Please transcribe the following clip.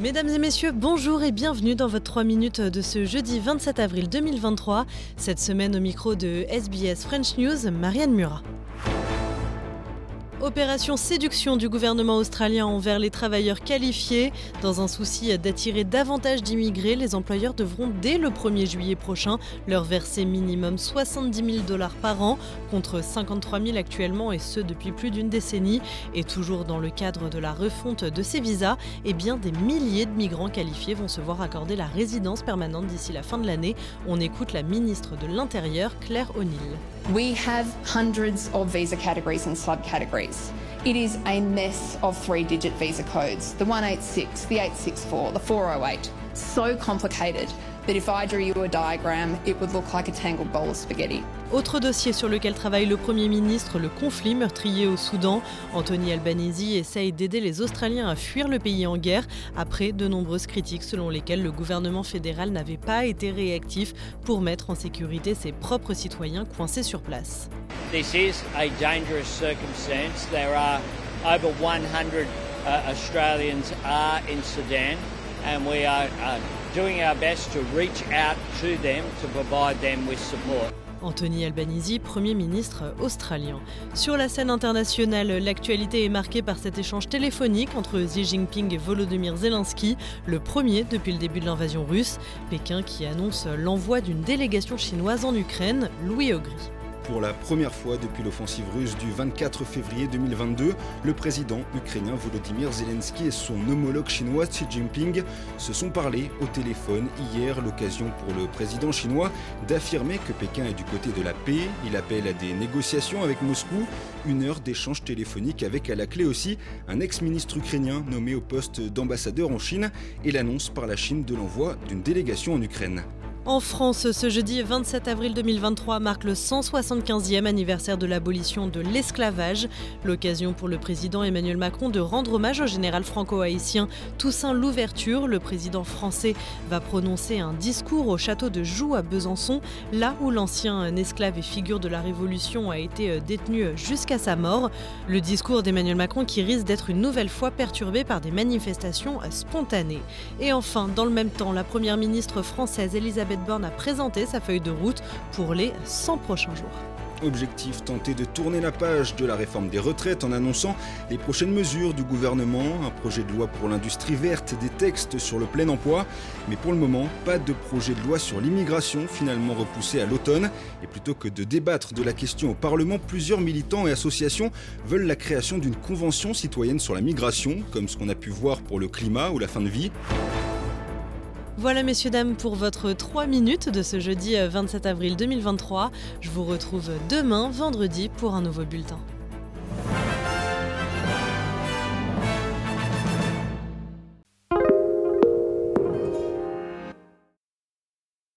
Mesdames et messieurs, bonjour et bienvenue dans votre 3 minutes de ce jeudi 27 avril 2023. Cette semaine au micro de SBS French News, Marianne Murat. Opération séduction du gouvernement australien envers les travailleurs qualifiés. Dans un souci d'attirer davantage d'immigrés, les employeurs devront dès le 1er juillet prochain leur verser minimum 70 000 dollars par an contre 53 000 actuellement et ce depuis plus d'une décennie. Et toujours dans le cadre de la refonte de ces visas, eh bien des milliers de migrants qualifiés vont se voir accorder la résidence permanente d'ici la fin de l'année. On écoute la ministre de l'Intérieur, Claire O'Neill. We have hundreds of visa categories and subcategories. It is a mess of three digit visa codes. The 186, the 864, the 408. So complicated that if I drew you a diagram, it would look like a tangled bowl of spaghetti. Autre dossier sur lequel travaille le Premier ministre, le conflit meurtrier au Soudan. Anthony Albanese essaye d'aider les Australiens à fuir le pays en guerre après de nombreuses critiques selon lesquelles le gouvernement fédéral n'avait pas été réactif pour mettre en sécurité ses propres citoyens coincés sur place. This is a dangerous circumstance. There are over 100 uh, Australians are in Sudan and we are doing our best to reach out to them to provide them with support. Anthony Albanese, Premier ministre australien. Sur la scène internationale, l'actualité est marquée par cet échange téléphonique entre Xi Jinping et Volodymyr Zelensky, le premier depuis le début de l'invasion russe. Pékin qui annonce l'envoi d'une délégation chinoise en Ukraine, Louis Augry. Pour la première fois depuis l'offensive russe du 24 février 2022, le président ukrainien Volodymyr Zelensky et son homologue chinois Xi Jinping se sont parlé au téléphone hier, l'occasion pour le président chinois d'affirmer que Pékin est du côté de la paix. Il appelle à des négociations avec Moscou, une heure d'échange téléphonique avec à la clé aussi un ex-ministre ukrainien nommé au poste d'ambassadeur en Chine et l'annonce par la Chine de l'envoi d'une délégation en Ukraine. En France, ce jeudi 27 avril 2023 marque le 175e anniversaire de l'abolition de l'esclavage. L'occasion pour le président Emmanuel Macron de rendre hommage au général franco-haïtien Toussaint Louverture. Le président français va prononcer un discours au château de Joux à Besançon, là où l'ancien esclave et figure de la Révolution a été détenu jusqu'à sa mort. Le discours d'Emmanuel Macron qui risque d'être une nouvelle fois perturbé par des manifestations spontanées. Et enfin, dans le même temps, la première ministre française A présenté sa feuille de route pour les 100 prochains jours. Objectif tenter de tourner la page de la réforme des retraites en annonçant les prochaines mesures du gouvernement, un projet de loi pour l'industrie verte, des textes sur le plein emploi, mais pour le moment, pas de projet de loi sur l'immigration finalement repoussé à l'automne. Et plutôt que de débattre de la question au Parlement, plusieurs militants et associations veulent la création d'une convention citoyenne sur la migration, comme ce qu'on a pu voir pour le climat ou la fin de vie. Voilà messieurs, dames, pour votre 3 minutes de ce jeudi 27 avril 2023. Je vous retrouve demain, vendredi, pour un nouveau bulletin.